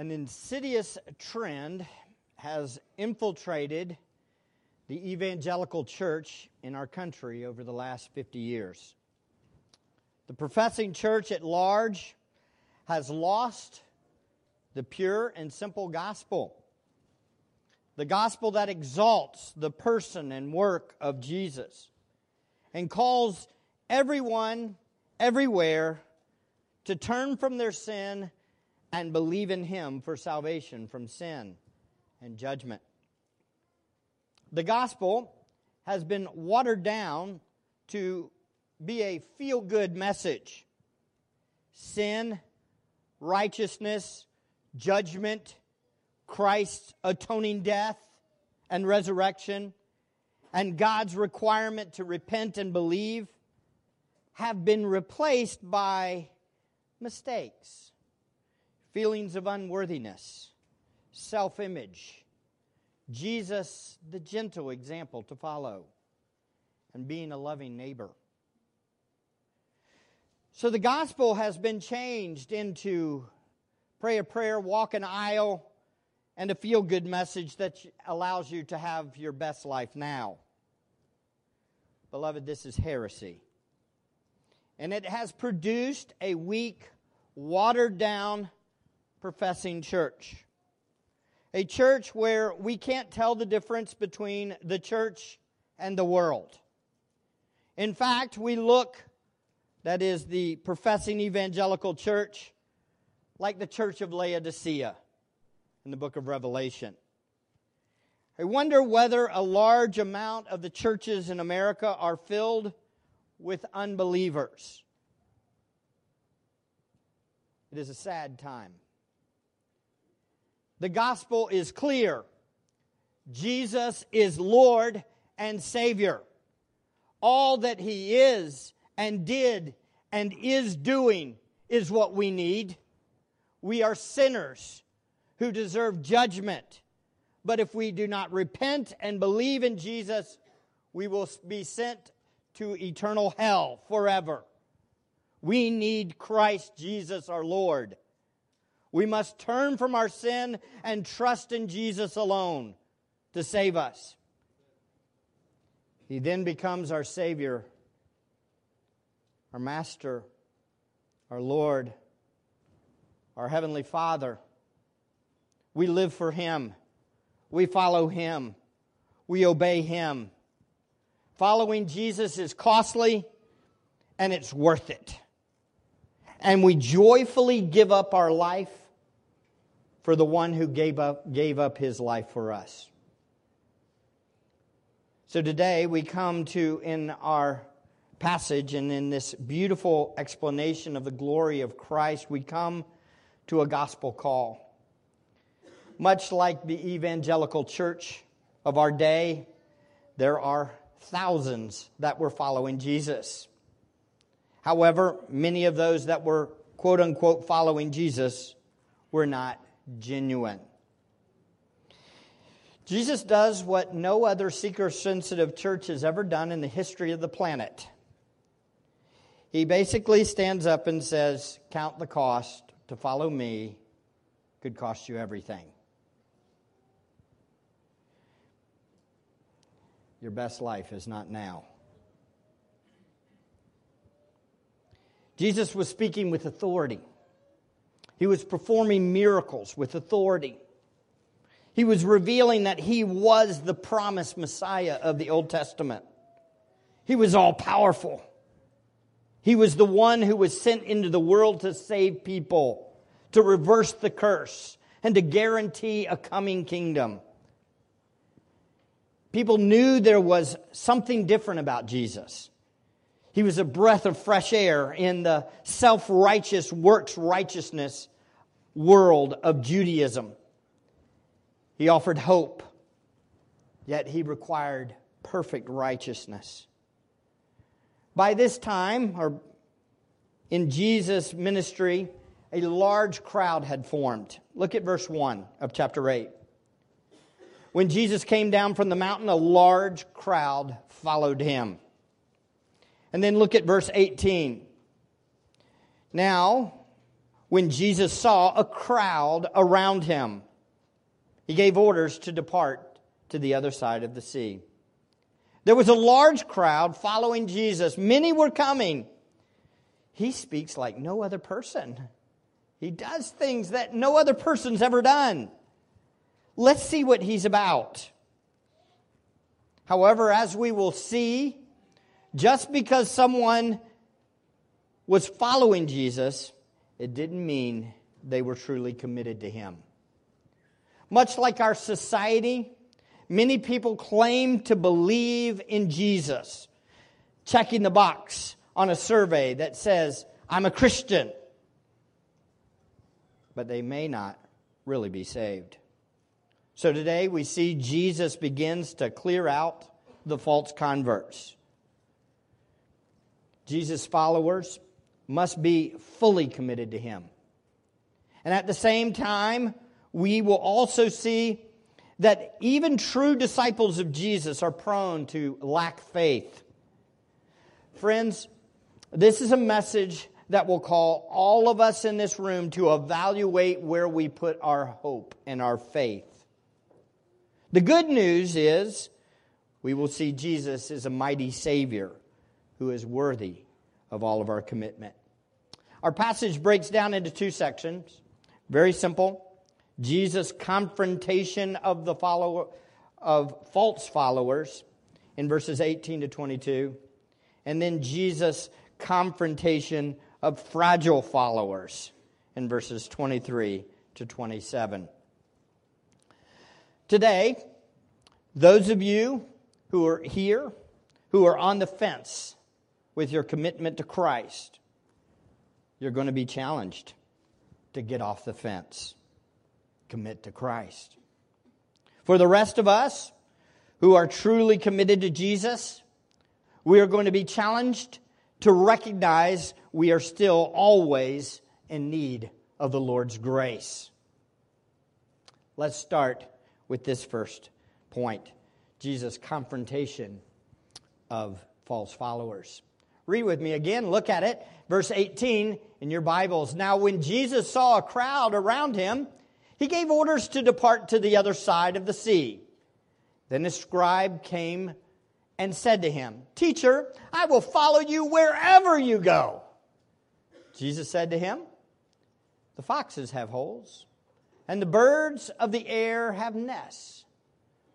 an insidious trend has infiltrated the evangelical church in our country over the last 50 years. The professing church at large has lost the pure and simple gospel. The gospel that exalts the person and work of Jesus and calls everyone, everywhere, to turn from their sin and believe in Him for salvation from sin and judgment. The gospel has been watered down to be a feel good message. Sin, righteousness, judgment, Christ's atoning death and resurrection, and God's requirement to repent and believe have been replaced by mistakes, feelings of unworthiness, self image, Jesus, the gentle example to follow, and being a loving neighbor. So the gospel has been changed into pray a prayer, walk an aisle, and a feel good message that allows you to have your best life now. Beloved, this is heresy. And it has produced a weak, watered down, professing church. A church where we can't tell the difference between the church and the world. In fact, we look, that is the professing evangelical church, like the church of Laodicea in the book of Revelation. I wonder whether a large amount of the churches in America are filled with unbelievers. It is a sad time. The gospel is clear Jesus is Lord and Savior. All that He is and did and is doing is what we need. We are sinners who deserve judgment. But if we do not repent and believe in Jesus, we will be sent to eternal hell forever. We need Christ Jesus our Lord. We must turn from our sin and trust in Jesus alone to save us. He then becomes our Savior, our Master, our Lord, our Heavenly Father. We live for Him. We follow Him. We obey Him. Following Jesus is costly and it's worth it. And we joyfully give up our life for the one who gave up, gave up his life for us. So today we come to, in our passage and in this beautiful explanation of the glory of Christ, we come to a gospel call. Much like the evangelical church of our day, there are thousands that were following Jesus. However, many of those that were quote unquote following Jesus were not genuine. Jesus does what no other seeker sensitive church has ever done in the history of the planet. He basically stands up and says, Count the cost to follow me could cost you everything. Your best life is not now. Jesus was speaking with authority. He was performing miracles with authority. He was revealing that he was the promised Messiah of the Old Testament. He was all powerful. He was the one who was sent into the world to save people, to reverse the curse, and to guarantee a coming kingdom. People knew there was something different about Jesus. He was a breath of fresh air in the self righteous, works righteousness world of Judaism. He offered hope, yet he required perfect righteousness. By this time, or in Jesus' ministry, a large crowd had formed. Look at verse 1 of chapter 8. When Jesus came down from the mountain, a large crowd followed him. And then look at verse 18. Now, when Jesus saw a crowd around him. He gave orders to depart to the other side of the sea. There was a large crowd following Jesus. Many were coming. He speaks like no other person. He does things that no other person's ever done. Let's see what he's about. However, as we will see, just because someone was following Jesus, it didn't mean they were truly committed to him. Much like our society, many people claim to believe in Jesus, checking the box on a survey that says, I'm a Christian. But they may not really be saved. So today we see Jesus begins to clear out the false converts. Jesus' followers must be fully committed to him. And at the same time, we will also see that even true disciples of Jesus are prone to lack faith. Friends, this is a message that will call all of us in this room to evaluate where we put our hope and our faith. The good news is we will see Jesus as a mighty Savior who is worthy of all of our commitment. Our passage breaks down into two sections. Very simple. Jesus' confrontation of the follower of false followers in verses 18 to 22, and then Jesus' confrontation of fragile followers in verses 23 to 27. Today, those of you who are here, who are on the fence with your commitment to Christ, you're going to be challenged to get off the fence, commit to Christ. For the rest of us who are truly committed to Jesus, we are going to be challenged to recognize we are still always in need of the Lord's grace. Let's start with this first point Jesus' confrontation of false followers. Read with me again, look at it. Verse 18 in your Bibles. Now, when Jesus saw a crowd around him, he gave orders to depart to the other side of the sea. Then a scribe came and said to him, Teacher, I will follow you wherever you go. Jesus said to him, The foxes have holes, and the birds of the air have nests,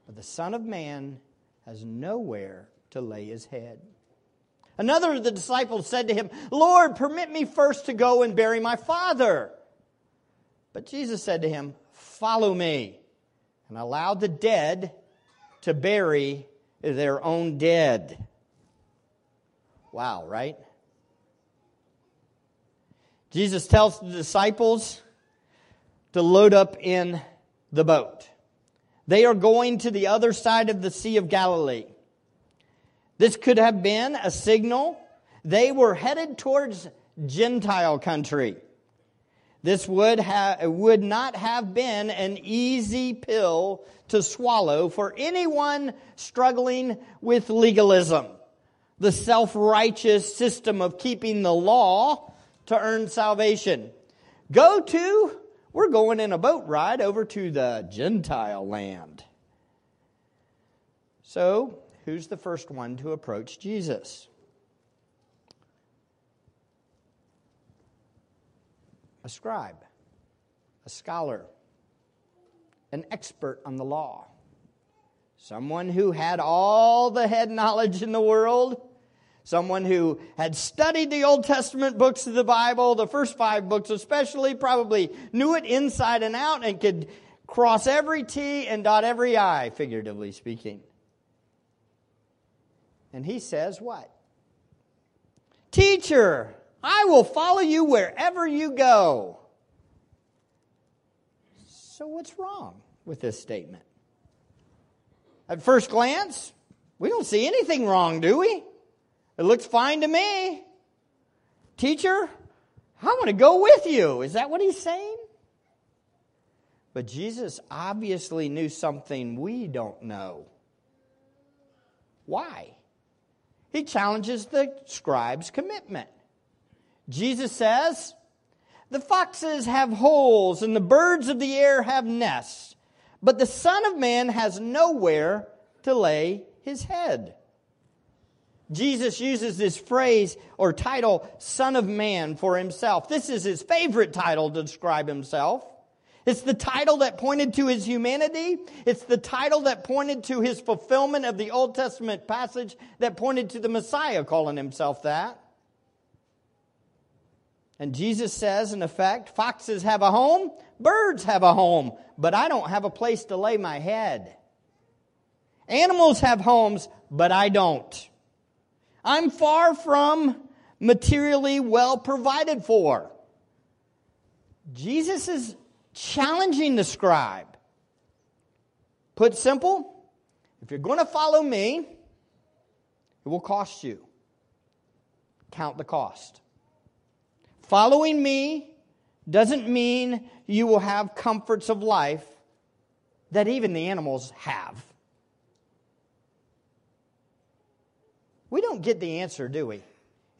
but the Son of Man has nowhere to lay his head. Another of the disciples said to him, Lord, permit me first to go and bury my father. But Jesus said to him, Follow me, and allow the dead to bury their own dead. Wow, right? Jesus tells the disciples to load up in the boat. They are going to the other side of the Sea of Galilee. This could have been a signal. They were headed towards Gentile country. This would, have, would not have been an easy pill to swallow for anyone struggling with legalism, the self righteous system of keeping the law to earn salvation. Go to, we're going in a boat ride over to the Gentile land. So, who's the first one to approach Jesus? A scribe, a scholar, an expert on the law, someone who had all the head knowledge in the world Someone who had studied the Old Testament books of the Bible, the first five books especially, probably knew it inside and out and could cross every T and dot every I, figuratively speaking. And he says, What? Teacher, I will follow you wherever you go. So, what's wrong with this statement? At first glance, we don't see anything wrong, do we? It looks fine to me. Teacher, I want to go with you. Is that what he's saying? But Jesus obviously knew something we don't know. Why? He challenges the scribe's commitment. Jesus says, The foxes have holes, and the birds of the air have nests, but the Son of Man has nowhere to lay his head. Jesus uses this phrase or title, Son of Man, for himself. This is his favorite title to describe himself. It's the title that pointed to his humanity. It's the title that pointed to his fulfillment of the Old Testament passage that pointed to the Messiah calling himself that. And Jesus says, in effect, foxes have a home, birds have a home, but I don't have a place to lay my head. Animals have homes, but I don't. I'm far from materially well provided for. Jesus is challenging the scribe. Put simple, if you're going to follow me, it will cost you. Count the cost. Following me doesn't mean you will have comforts of life that even the animals have. We don't get the answer, do we?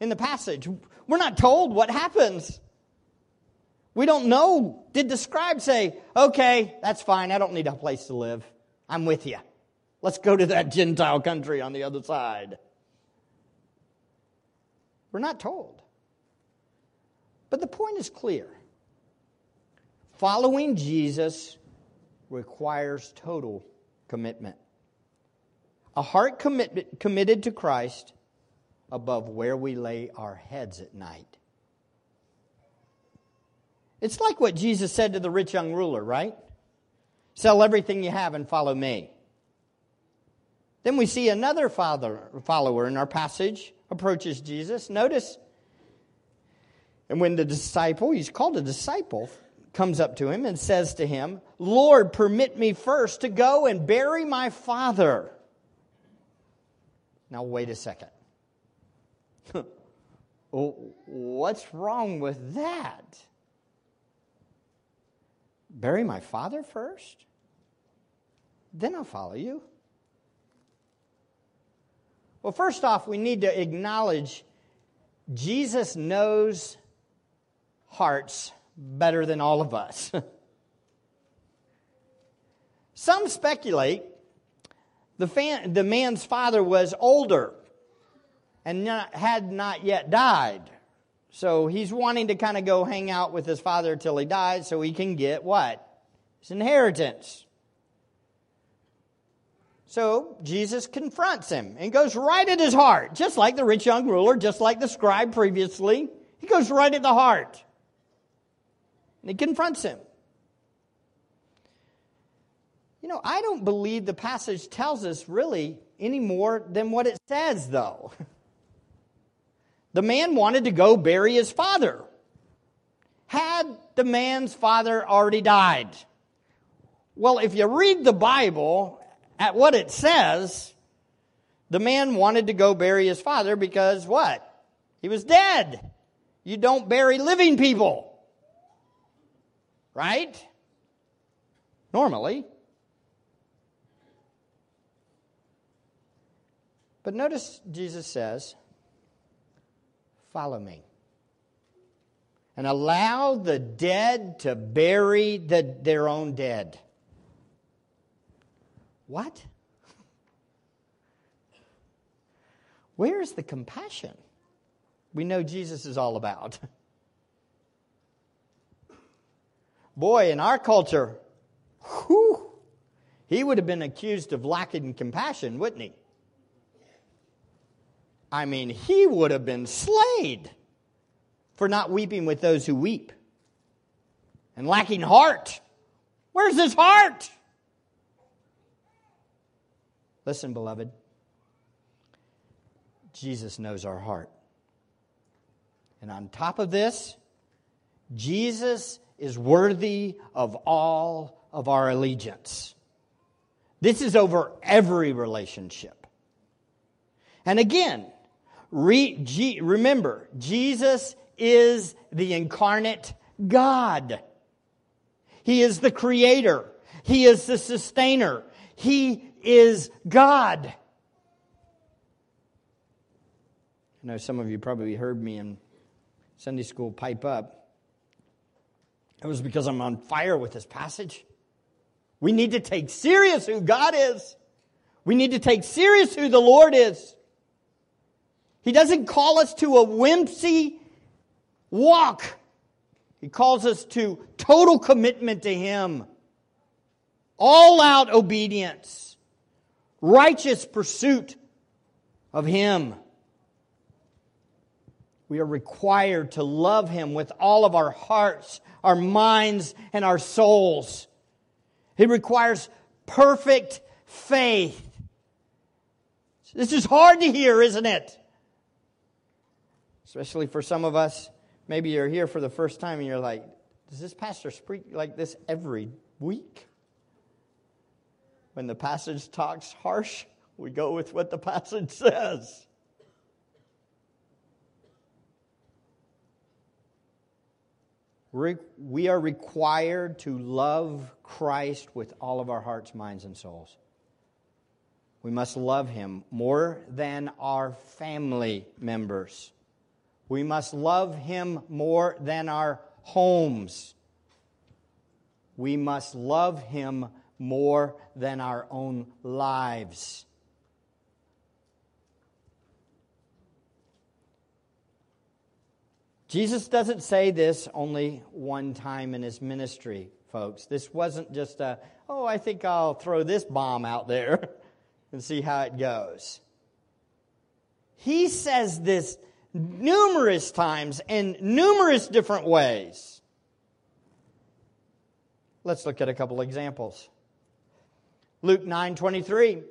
In the passage, we're not told what happens. We don't know. Did the scribe say, okay, that's fine, I don't need a place to live. I'm with you. Let's go to that Gentile country on the other side. We're not told. But the point is clear. Following Jesus requires total commitment. A heart commit, committed to Christ above where we lay our heads at night. It's like what Jesus said to the rich young ruler, right? Sell everything you have and follow me. Then we see another father, follower in our passage approaches Jesus. Notice and when the disciple, he's called a disciple, comes up to him and says to him, Lord, permit me first to go and bury my father. Now, wait a second. Oh, what's wrong with that? Bury my father first? Then I'll follow you. Well, first off, we need to acknowledge Jesus knows hearts better than all of us. Some speculate the, fan, the man's father was older and not, had not yet died. So he's wanting to kind of go hang out with his father until he dies so he can get what? His inheritance. So Jesus confronts him and goes right at his heart, just like the rich young ruler, just like the scribe previously. He goes right at the heart. And he confronts him. You know, I don't believe the passage tells us really any more than what it says, though. The man wanted to go bury his father. Had the man's father already died? Well, if you read the Bible at what it says, the man wanted to go bury his father because what? He was dead. You don't bury living people. Right? Normally. But notice Jesus says, Follow me. And allow the dead to bury the, their own dead. What? Where is the compassion we know Jesus is all about? Boy, in our culture, whew, he would have been accused of lacking compassion, wouldn't he? I mean, he would have been slayed for not weeping with those who weep and lacking heart. Where's his heart? Listen, beloved, Jesus knows our heart. And on top of this, Jesus is worthy of all of our allegiance. This is over every relationship. And again, re, G, remember, Jesus is the incarnate God. He is the creator. He is the sustainer. He is God. I know some of you probably heard me in Sunday school pipe up It was because I'm on fire with this passage. We need to take serious who God is. We need to take serious who the Lord is. He doesn't call us to a whimsy walk. He calls us to total commitment to Him. All out obedience. Righteous pursuit of Him. We are required to love Him with all of our hearts, our minds, and our souls. It requires perfect faith. This is hard to hear, isn't it? Especially for some of us. Maybe you're here for the first time and you're like, does this pastor speak like this every week? When the passage talks harsh, we go with what the passage says. We are required to love Christ with all of our hearts, minds, and souls. We must love him more than our family members. We must love him more than our homes. We must love him more than our own lives. Jesus doesn't say this only one time in his ministry, folks. This wasn't just a, oh, I think I'll throw this bomb out there and see how it goes. He says this numerous times in numerous different ways. Let's look at a couple examples. Luke 9 23.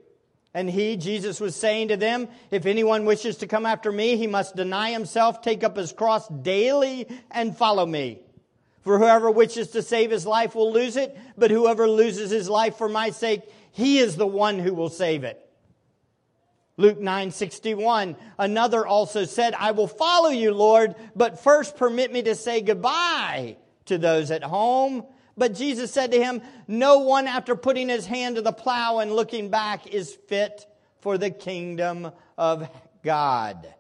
And he, Jesus, was saying to them, If anyone wishes to come after me, he must deny himself, take up his cross daily, and follow me. For whoever wishes to save his life will lose it, but whoever loses his life for my sake, he is the one who will save it. Luke 9:61 Another also said, "I will follow you, Lord, but first permit me to say goodbye to those at home." But Jesus said to him, No one, after putting his hand to the plow and looking back, is fit for the kingdom of God.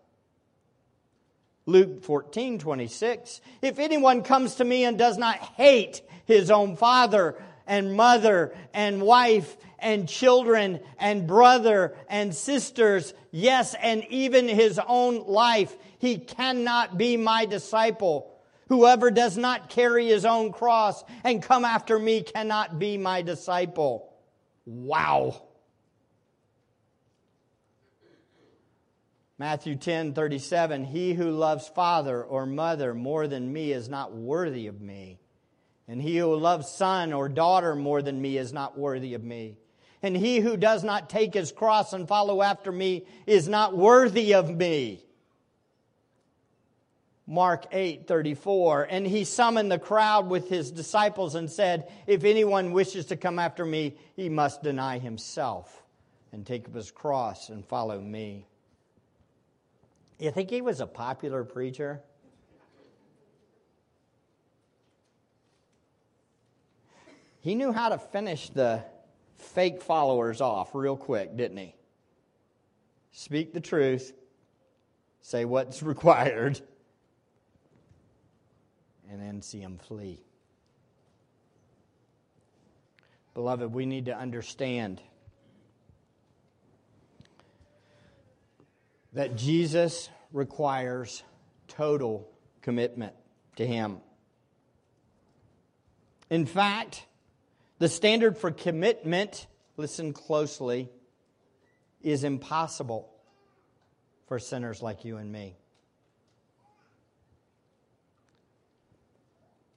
Luke 14, 26. If anyone comes to me and does not hate his own father and mother and wife and children and brother and sisters, yes, and even his own life, he cannot be my disciple. Whoever does not carry his own cross and come after me cannot be my disciple. Wow. Matthew 10 37, he who loves father or mother more than me is not worthy of me. And he who loves son or daughter more than me is not worthy of me. And he who does not take his cross and follow after me is not worthy of me. Mark 8, 34. And he summoned the crowd with his disciples and said, If anyone wishes to come after me, he must deny himself and take up his cross and follow me. You think he was a popular preacher? He knew how to finish the fake followers off real quick, didn't he? Speak the truth, say what's required and then see them flee. Beloved, we need to understand that Jesus requires total commitment to Him. In fact, the standard for commitment, listen closely, is impossible for sinners like you and me.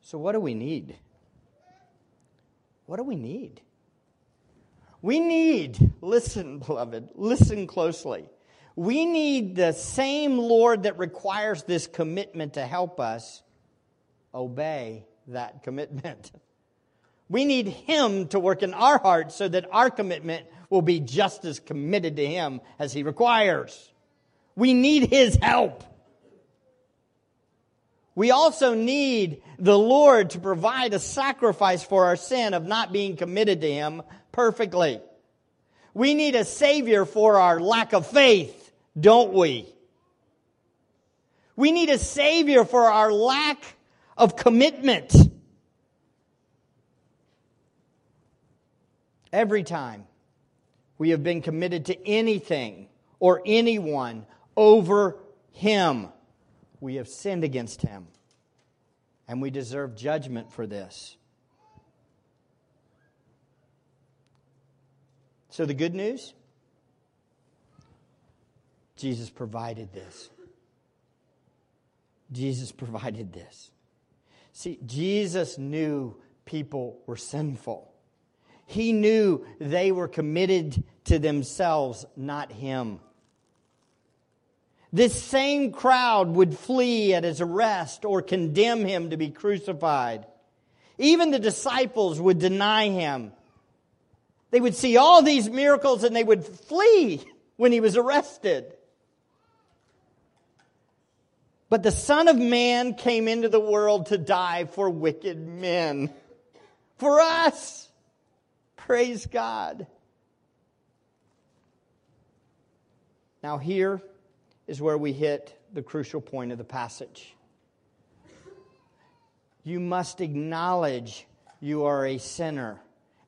So, what do we need? What do we need? We need, listen, beloved, listen closely. We need the same Lord that requires this commitment to help us obey that commitment. We need Him to work in our hearts so that our commitment will be just as committed to Him as He requires. We need His help. We also need the Lord to provide a sacrifice for our sin of not being committed to Him perfectly. We need a Savior for our lack of faith, don't we? We need a Savior for our lack of commitment. Every time we have been committed to anything or anyone over Him, we have sinned against Him. And we deserve judgment for this. So, the good news Jesus provided this. Jesus provided this. See, Jesus knew people were sinful. He knew they were committed to themselves, not him. This same crowd would flee at his arrest or condemn him to be crucified. Even the disciples would deny him. They would see all these miracles and they would flee when he was arrested. But the Son of Man came into the world to die for wicked men. For us. Praise God. Now, here is where we hit the crucial point of the passage. You must acknowledge you are a sinner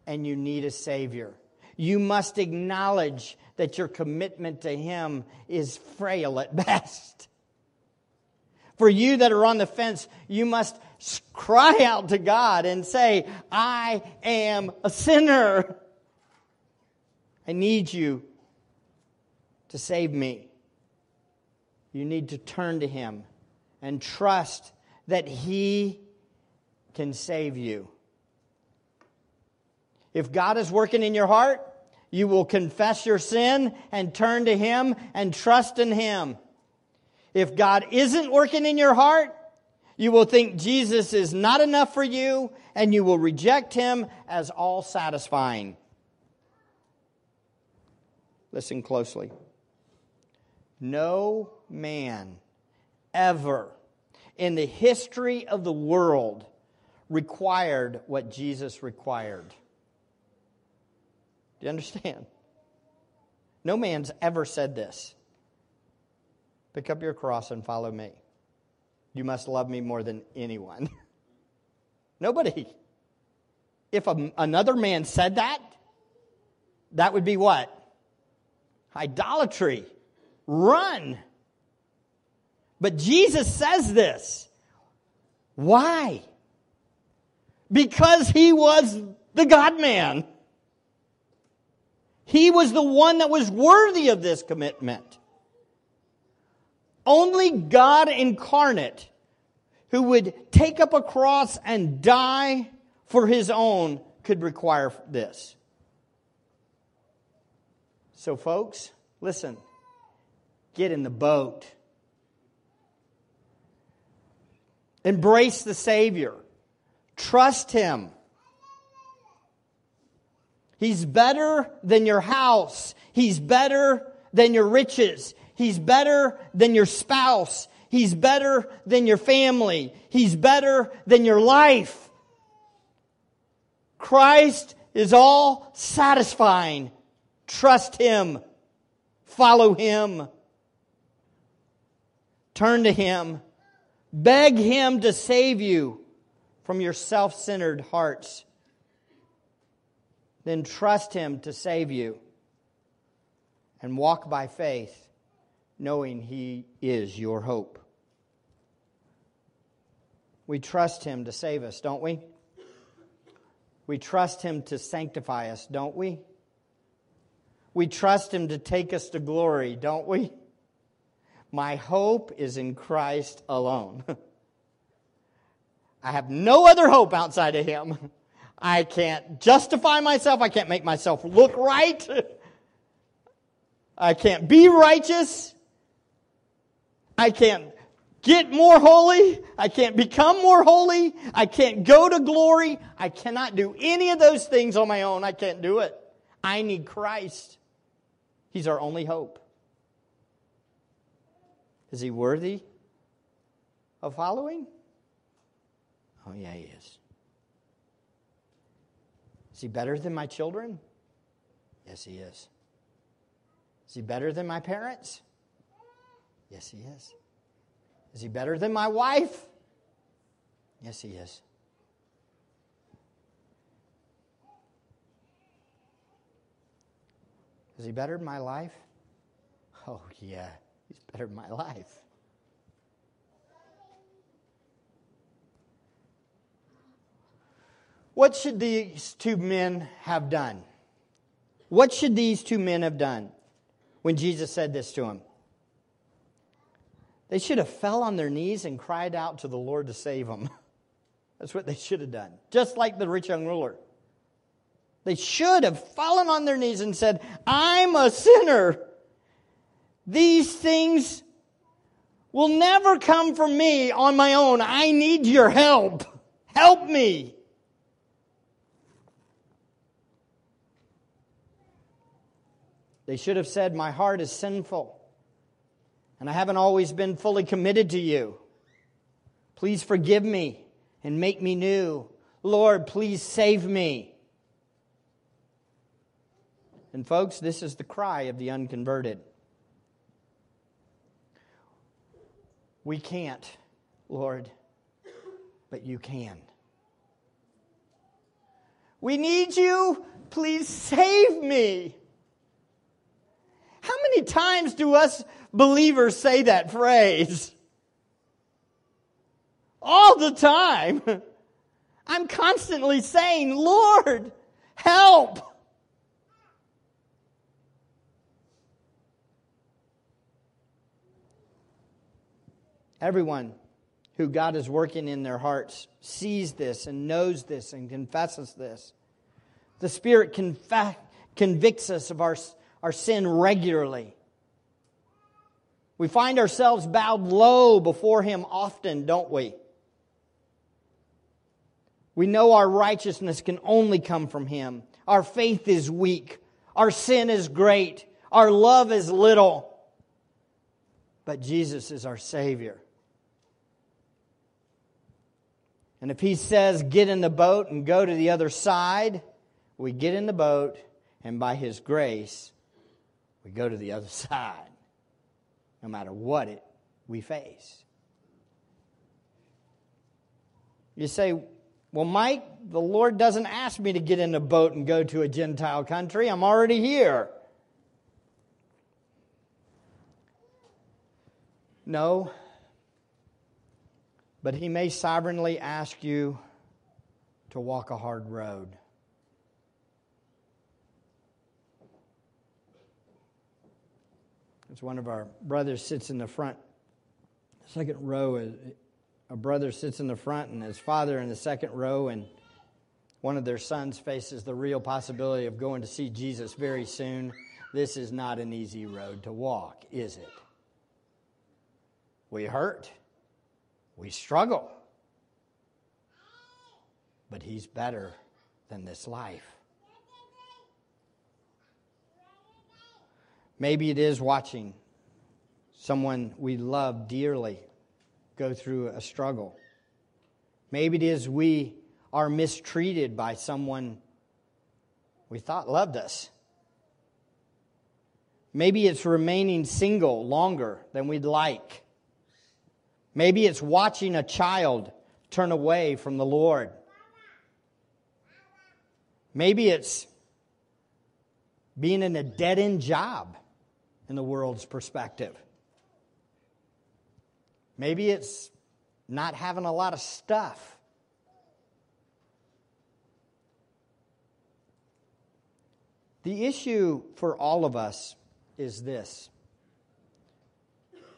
and you need a Savior. You must acknowledge that your commitment to Him is frail at best. For you that are on the fence, you must cry out to God and say, I am a sinner. I need you to save me. You need to turn to Him and trust that He can save you. If God is working in your heart, you will confess your sin and turn to Him and trust in Him. If God isn't working in your heart, you will think Jesus is not enough for you and you will reject him as all satisfying. Listen closely. No man ever in the history of the world required what Jesus required. Do you understand? No man's ever said this. Pick up your cross and follow me. You must love me more than anyone. Nobody. If a, another man said that, that would be what? Idolatry. Run. But Jesus says this. Why? Because he was the God man. He was the one that was worthy of this commitment. Only God incarnate, who would take up a cross and die for his own, could require this. So, folks, listen get in the boat. Embrace the Savior. Trust Him. He's better than your house. He's better than your riches. He's better than your spouse. He's better than your family. He's better than your life. Christ is all satisfying. Trust Him. Follow Him. Turn to Him. Beg Him to save you from your self centered hearts. Then trust Him to save you and walk by faith knowing He is your hope. We trust Him to save us, don't we? We trust Him to sanctify us, don't we? We trust Him to take us to glory, don't we? My hope is in Christ alone. I have no other hope outside of Him. I can't justify myself. I can't make myself look right. I can't be righteous. I can't get more holy. I can't become more holy. I can't go to glory. I cannot do any of those things on my own. I can't do it. I need Christ. He's our only hope. Is he worthy of following? Oh, yeah, he is. Is he better than my children? Yes, he is. Is he better than my parents? Yes, he is. Is he better than my wife? Yes, he is. Is he better in my life? Oh, yeah, he's better in my life. What should these two men have done? What should these two men have done when Jesus said this to them? They should have fell on their knees and cried out to the Lord to save them. That's what they should have done. Just like the rich young ruler. They should have fallen on their knees and said, I'm a sinner. These things will never come from me on my own. I need your help. Help me. They should have said, My heart is sinful, and I haven't always been fully committed to you. Please forgive me and make me new. Lord, please save me. And, folks, this is the cry of the unconverted. We can't, Lord, but you can. We need you. Please save me. How many times do us believers say that phrase? All the time. I'm constantly saying, Lord, help. Everyone who God is working in their hearts sees this and knows this and confesses this. The Spirit conf- convicts us of our our sin regularly. We find ourselves bowed low before Him often, don't we? We know our righteousness can only come from Him. Our faith is weak. Our sin is great. Our love is little. But Jesus is our Savior. And if He says, get in the boat and go to the other side, we get in the boat, and by His grace, we go to the other side, no matter what it we face. You say, well, Mike, the Lord doesn't ask me to get in a boat and go to a Gentile country. I'm already here. No. But He may sovereignly ask you to walk a hard road. As one of our brothers sits in the front, second row, a brother sits in the front and his father in the second row, and one of their sons faces the real possibility of going to see Jesus very soon. This is not an easy road to walk, is it? We hurt, we struggle, but He's better than this life. Maybe it is watching someone we love dearly go through a struggle. Maybe it is we are mistreated by someone we thought loved us. Maybe it's remaining single longer than we'd like. Maybe it's watching a child turn away from the Lord. Maybe it's being in a dead end job in the world's perspective. Maybe it's not having a lot of stuff. The issue for all of us is this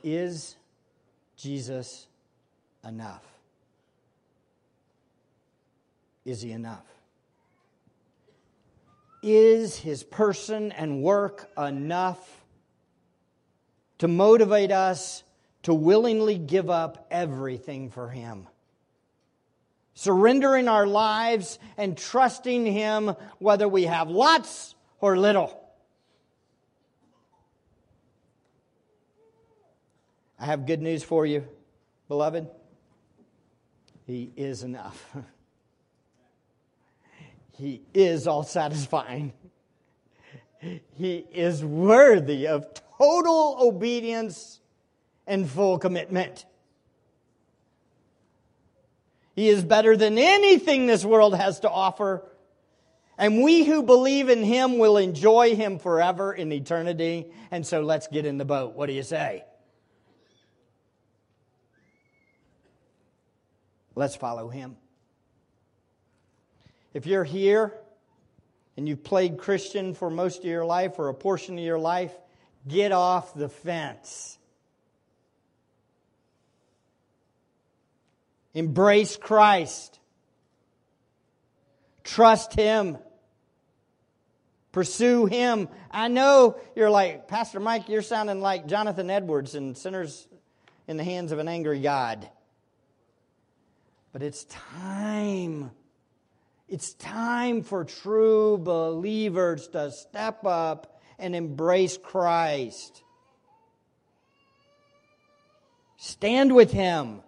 Is Jesus enough? Is he enough? Is his person and work enough to motivate us to willingly give up everything for Him. Surrendering our lives and trusting Him whether we have lots or little. I have good news for you, beloved. He is enough. he is all satisfying. He is worthy of total obedience and full commitment. He is better than anything this world has to offer. And we who believe in him will enjoy him forever in eternity. And so let's get in the boat. What do you say? Let's follow him. If you're here and you've played Christian for most of your life or a portion of your life, get off the fence. Embrace Christ. Trust Him. Pursue Him. I know you're like, Pastor Mike, you're sounding like Jonathan Edwards in Sinners in the Hands of an Angry God. But it's time. It's time for true believers to step up and embrace Christ. Stand with Him.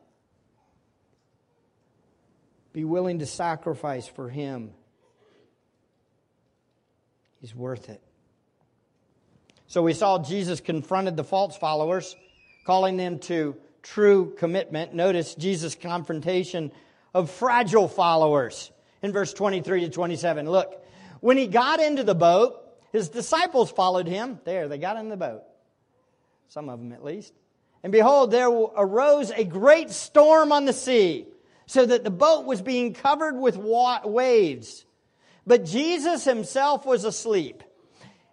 Be willing to sacrifice for Him. He's worth it. So we saw Jesus confronted the false followers, calling them to true commitment. Notice Jesus' confrontation of fragile followers in verse 23 to 27. Look, when he got into the boat, his disciples followed him. There, they got in the boat. Some of them at least. And behold, there arose a great storm on the sea so that the boat was being covered with waves. But Jesus himself was asleep.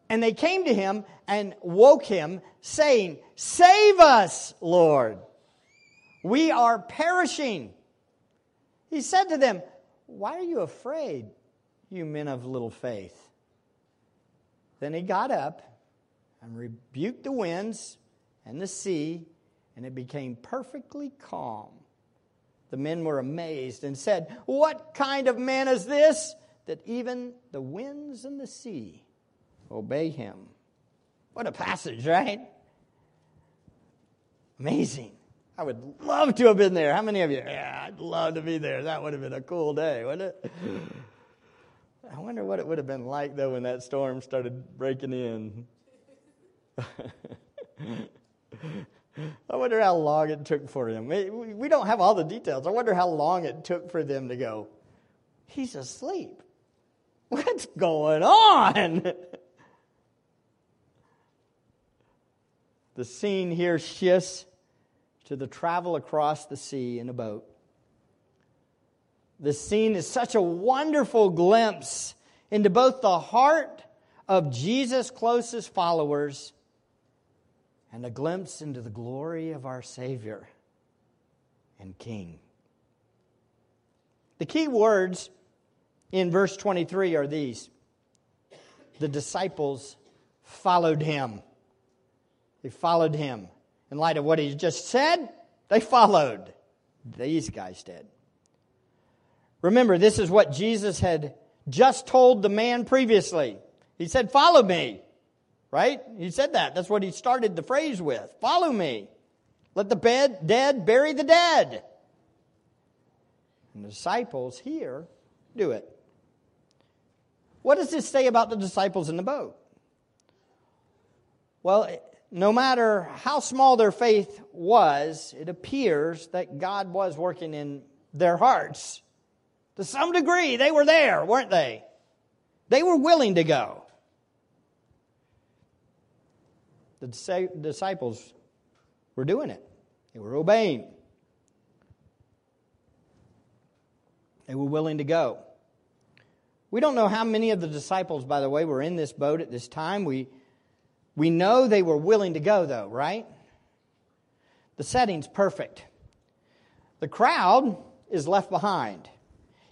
And they came to him and woke him, saying, Save us, Lord. We are perishing. He said to them, Why are you afraid, you men of little faith? Then he got up and rebuked the winds and the sea, and it became perfectly calm. The men were amazed and said, What kind of man is this that even the winds and the sea obey him? What a passage, right? Amazing. I would love to have been there. How many of you? Yeah, I'd love to be there. That would have been a cool day, wouldn't it? I wonder what it would have been like, though, when that storm started breaking in. I wonder how long it took for him. We don't have all the details. I wonder how long it took for them to go, He's asleep. What's going on? the scene here shifts to the travel across the sea in a boat. The scene is such a wonderful glimpse into both the heart of Jesus' closest followers and a glimpse into the glory of our Savior and King. The key words in verse 23 are these The disciples followed him. They followed him. In light of what he just said, they followed. These guys did. Remember, this is what Jesus had just told the man previously. He said, Follow me. Right? He said that. That's what he started the phrase with. Follow me. Let the bed, dead bury the dead. And the disciples here do it. What does this say about the disciples in the boat? Well, no matter how small their faith was, it appears that God was working in their hearts. To some degree, they were there, weren't they? They were willing to go. the disciples were doing it, they were obeying. They were willing to go. We don't know how many of the disciples, by the way, were in this boat at this time. We, we know they were willing to go, though, right? The setting's perfect. The crowd is left behind.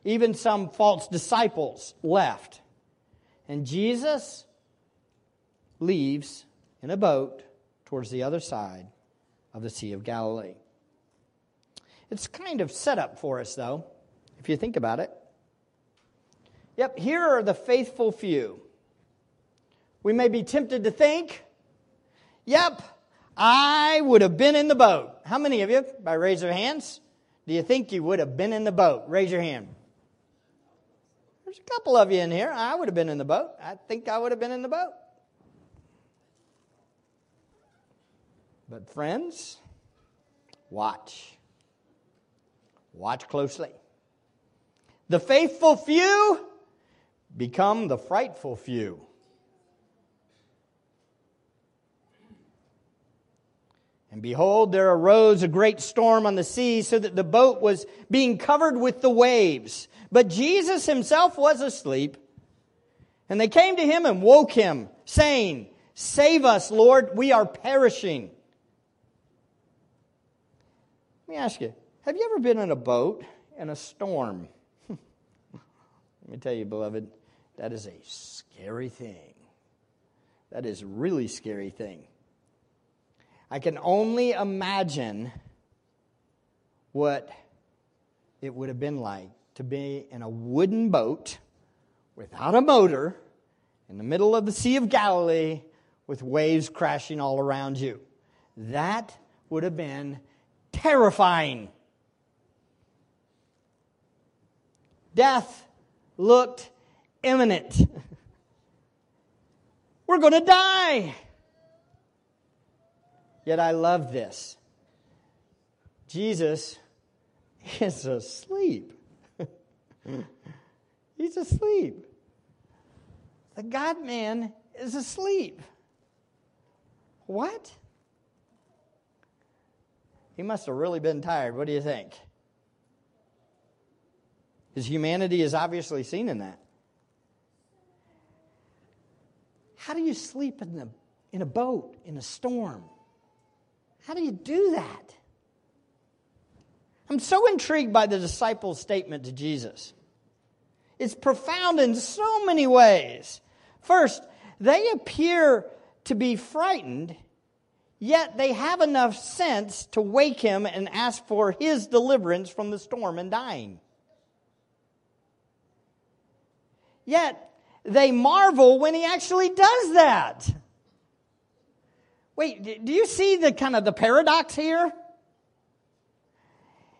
Even some false disciples left. And Jesus leaves in a boat towards the other side of the Sea of Galilee. It's kind of set up for us, though, if you think about it. Yep, here are the faithful few. We may be tempted to think, yep, I would have been in the boat. How many of you, by raise of hands, do you think you would have been in the boat? Raise your hand. There's a couple of you in here. I would have been in the boat. I think I would have been in the boat. But, friends, watch. Watch closely. The faithful few become the frightful few. And behold, there arose a great storm on the sea, so that the boat was being covered with the waves. But Jesus himself was asleep. And they came to him and woke him, saying, Save us, Lord, we are perishing. Let me ask you have you ever been in a boat in a storm? Let me tell you, beloved, that is a scary thing. That is a really scary thing. I can only imagine what it would have been like to be in a wooden boat without a motor in the middle of the Sea of Galilee with waves crashing all around you. That would have been terrifying. Death looked imminent. We're going to die. Yet I love this. Jesus is asleep. He's asleep. The God man is asleep. What? He must have really been tired. What do you think? His humanity is obviously seen in that. How do you sleep in, the, in a boat in a storm? How do you do that? I'm so intrigued by the disciples' statement to Jesus. It's profound in so many ways. First, they appear to be frightened, yet they have enough sense to wake him and ask for his deliverance from the storm and dying. Yet, they marvel when he actually does that. Wait, do you see the kind of the paradox here?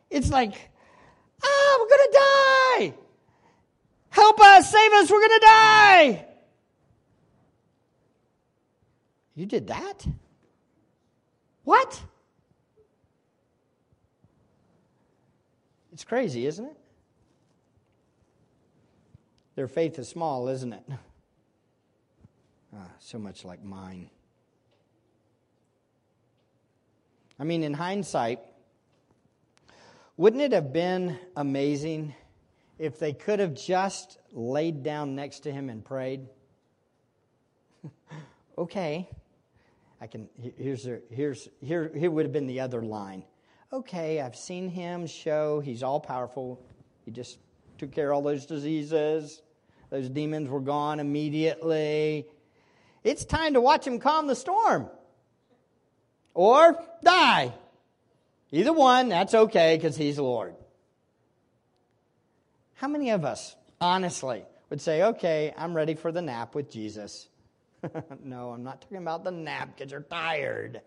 It's like, ah, we're going to die. Help us, save us, we're going to die. You did that? What? It's crazy, isn't it? Their faith is small, isn't it? Ah, so much like mine. I mean, in hindsight, wouldn't it have been amazing if they could have just laid down next to him and prayed? okay. I can here's here's here here would have been the other line. Okay, I've seen him show he's all powerful. He just took care of all those diseases. Those demons were gone immediately. It's time to watch him calm the storm or die. Either one, that's okay because he's Lord. How many of us, honestly, would say, okay, I'm ready for the nap with Jesus? no, I'm not talking about the nap because you're tired.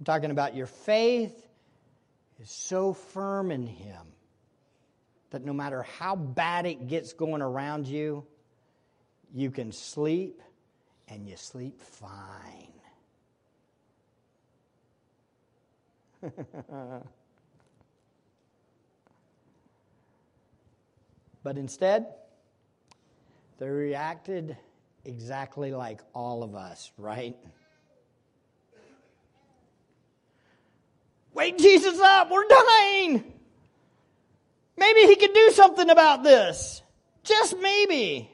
I'm talking about your faith is so firm in Him that no matter how bad it gets going around you, you can sleep and you sleep fine. but instead, they reacted exactly like all of us, right? Wake Jesus up, we're dying. Maybe he could do something about this. Just maybe.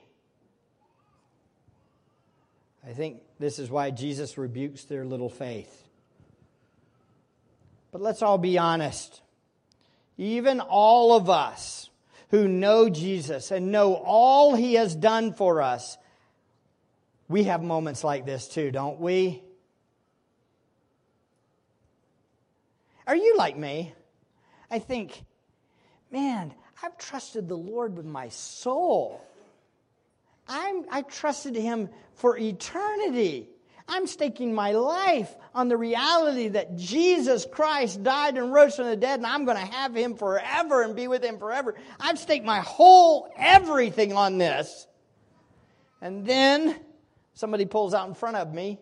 I think this is why Jesus rebukes their little faith. But let's all be honest. Even all of us who know Jesus and know all he has done for us, we have moments like this too, don't we? Are you like me? I think, man, I've trusted the Lord with my soul. I'm, I trusted him for eternity. I'm staking my life on the reality that Jesus Christ died and rose from the dead, and I'm going to have him forever and be with him forever. I've staked my whole everything on this. And then somebody pulls out in front of me,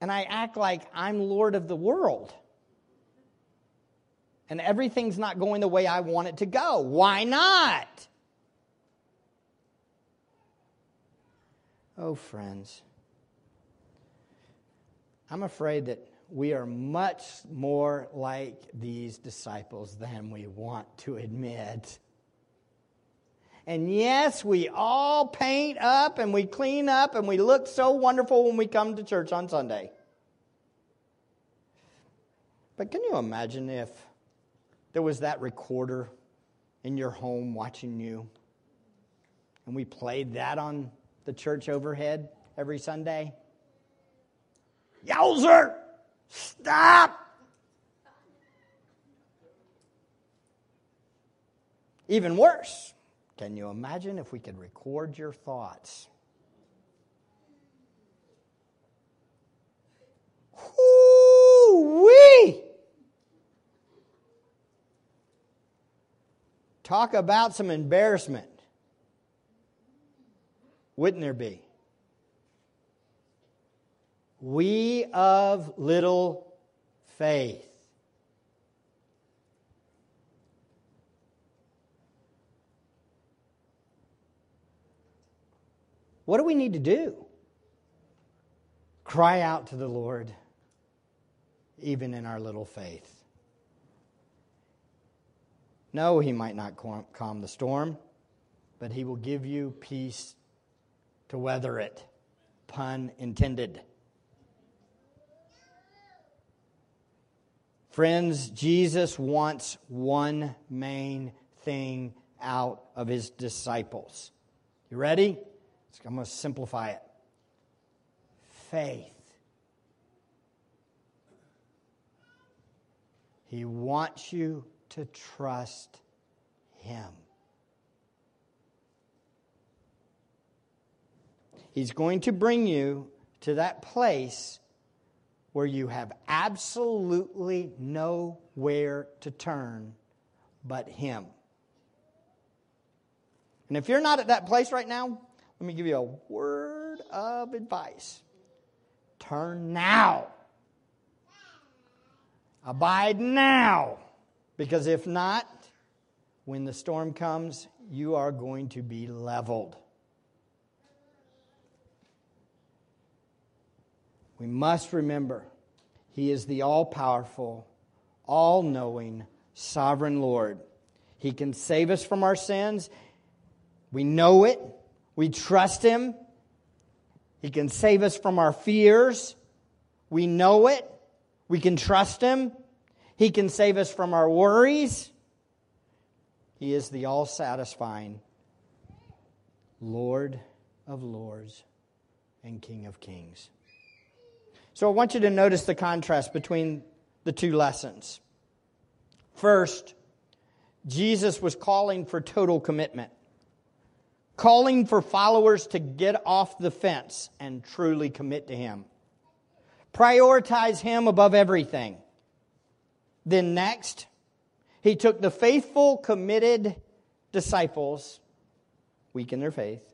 and I act like I'm Lord of the world. and everything's not going the way I want it to go. Why not? Oh, friends, I'm afraid that we are much more like these disciples than we want to admit. And yes, we all paint up and we clean up and we look so wonderful when we come to church on Sunday. But can you imagine if there was that recorder in your home watching you and we played that on the church overhead every Sunday? Yowzer! Stop! Even worse, can you imagine if we could record your thoughts? Whoo-wee! Talk about some embarrassment. Wouldn't there be? We of little faith. What do we need to do? Cry out to the Lord, even in our little faith. No, He might not calm the storm, but He will give you peace to weather it. Pun intended. Friends, Jesus wants one main thing out of his disciples. You ready? I'm going to simplify it faith. He wants you to trust Him. He's going to bring you to that place where you have absolutely nowhere to turn but Him. And if you're not at that place right now, let me give you a word of advice turn now. Abide now. Because if not, when the storm comes, you are going to be leveled. We must remember He is the all powerful, all knowing, sovereign Lord. He can save us from our sins. We know it. We trust Him. He can save us from our fears. We know it. We can trust Him. He can save us from our worries. He is the all satisfying Lord of lords and King of kings. So I want you to notice the contrast between the two lessons. First, Jesus was calling for total commitment calling for followers to get off the fence and truly commit to Him. Prioritize Him above everything. Then, next, He took the faithful, committed disciples, weak in their faith,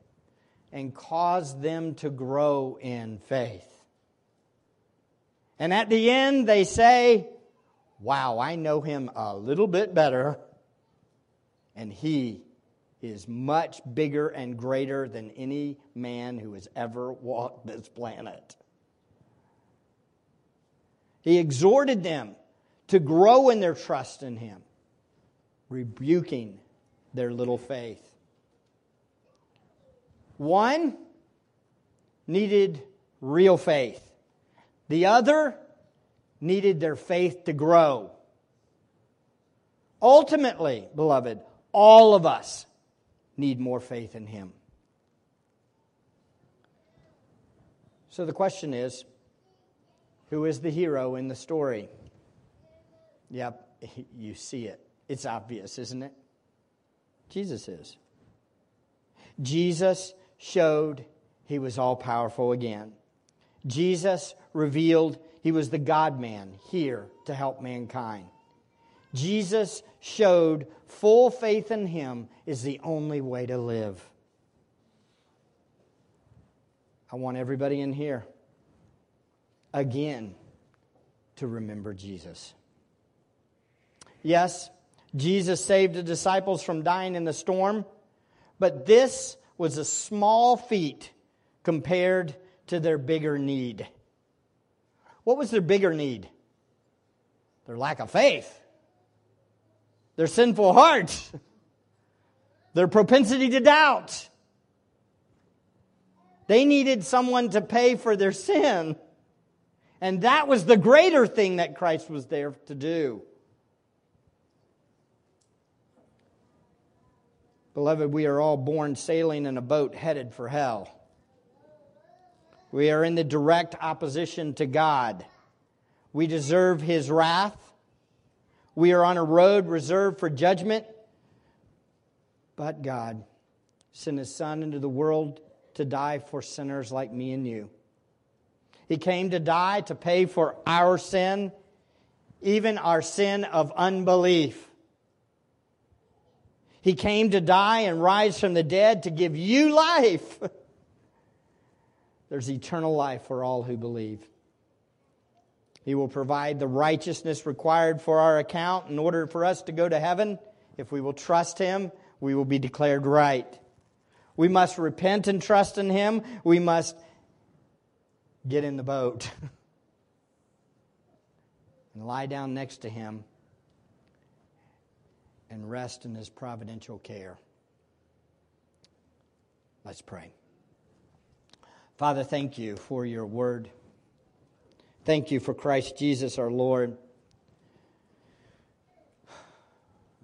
and caused them to grow in faith. And at the end, they say, Wow, I know him a little bit better, and he is much bigger and greater than any man who has ever walked this planet. He exhorted them to grow in their trust in Him, rebuking their little faith. One needed real faith, the other needed their faith to grow. Ultimately, beloved, all of us need more faith in Him. So the question is who is the hero in the story? Yep, you see it. It's obvious, isn't it? Jesus is. Jesus showed he was all powerful again. Jesus revealed he was the God man here to help mankind. Jesus showed full faith in him is the only way to live. I want everybody in here again to remember Jesus. Yes, Jesus saved the disciples from dying in the storm, but this was a small feat compared to their bigger need. What was their bigger need? Their lack of faith, their sinful heart, their propensity to doubt. They needed someone to pay for their sin. And that was the greater thing that Christ was there to do. Beloved, we are all born sailing in a boat headed for hell. We are in the direct opposition to God. We deserve His wrath. We are on a road reserved for judgment. But God sent His Son into the world to die for sinners like me and you. He came to die to pay for our sin, even our sin of unbelief. He came to die and rise from the dead to give you life. There's eternal life for all who believe. He will provide the righteousness required for our account in order for us to go to heaven. If we will trust Him, we will be declared right. We must repent and trust in Him. We must get in the boat and lie down next to Him and rest in His providential care. Let's pray. Father, thank you for your word. Thank you for Christ Jesus our Lord.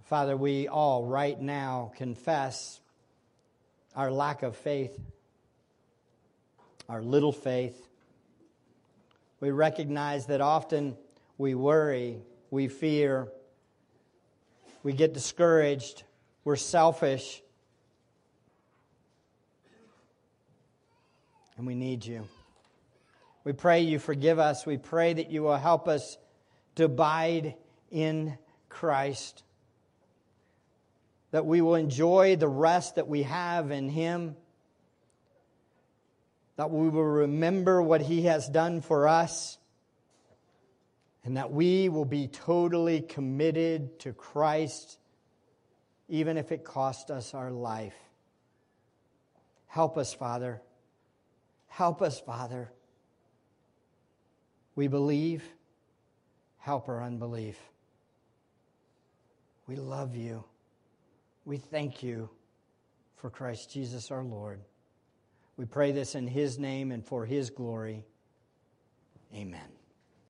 Father, we all right now confess our lack of faith, our little faith. We recognize that often we worry, we fear, we get discouraged, we're selfish, and we need you. We pray you forgive us. We pray that you will help us to abide in Christ, that we will enjoy the rest that we have in Him, that we will remember what He has done for us, and that we will be totally committed to Christ, even if it cost us our life. Help us, Father. Help us, Father. We believe, help our unbelief. We love you. We thank you for Christ Jesus our Lord. We pray this in his name and for his glory. Amen.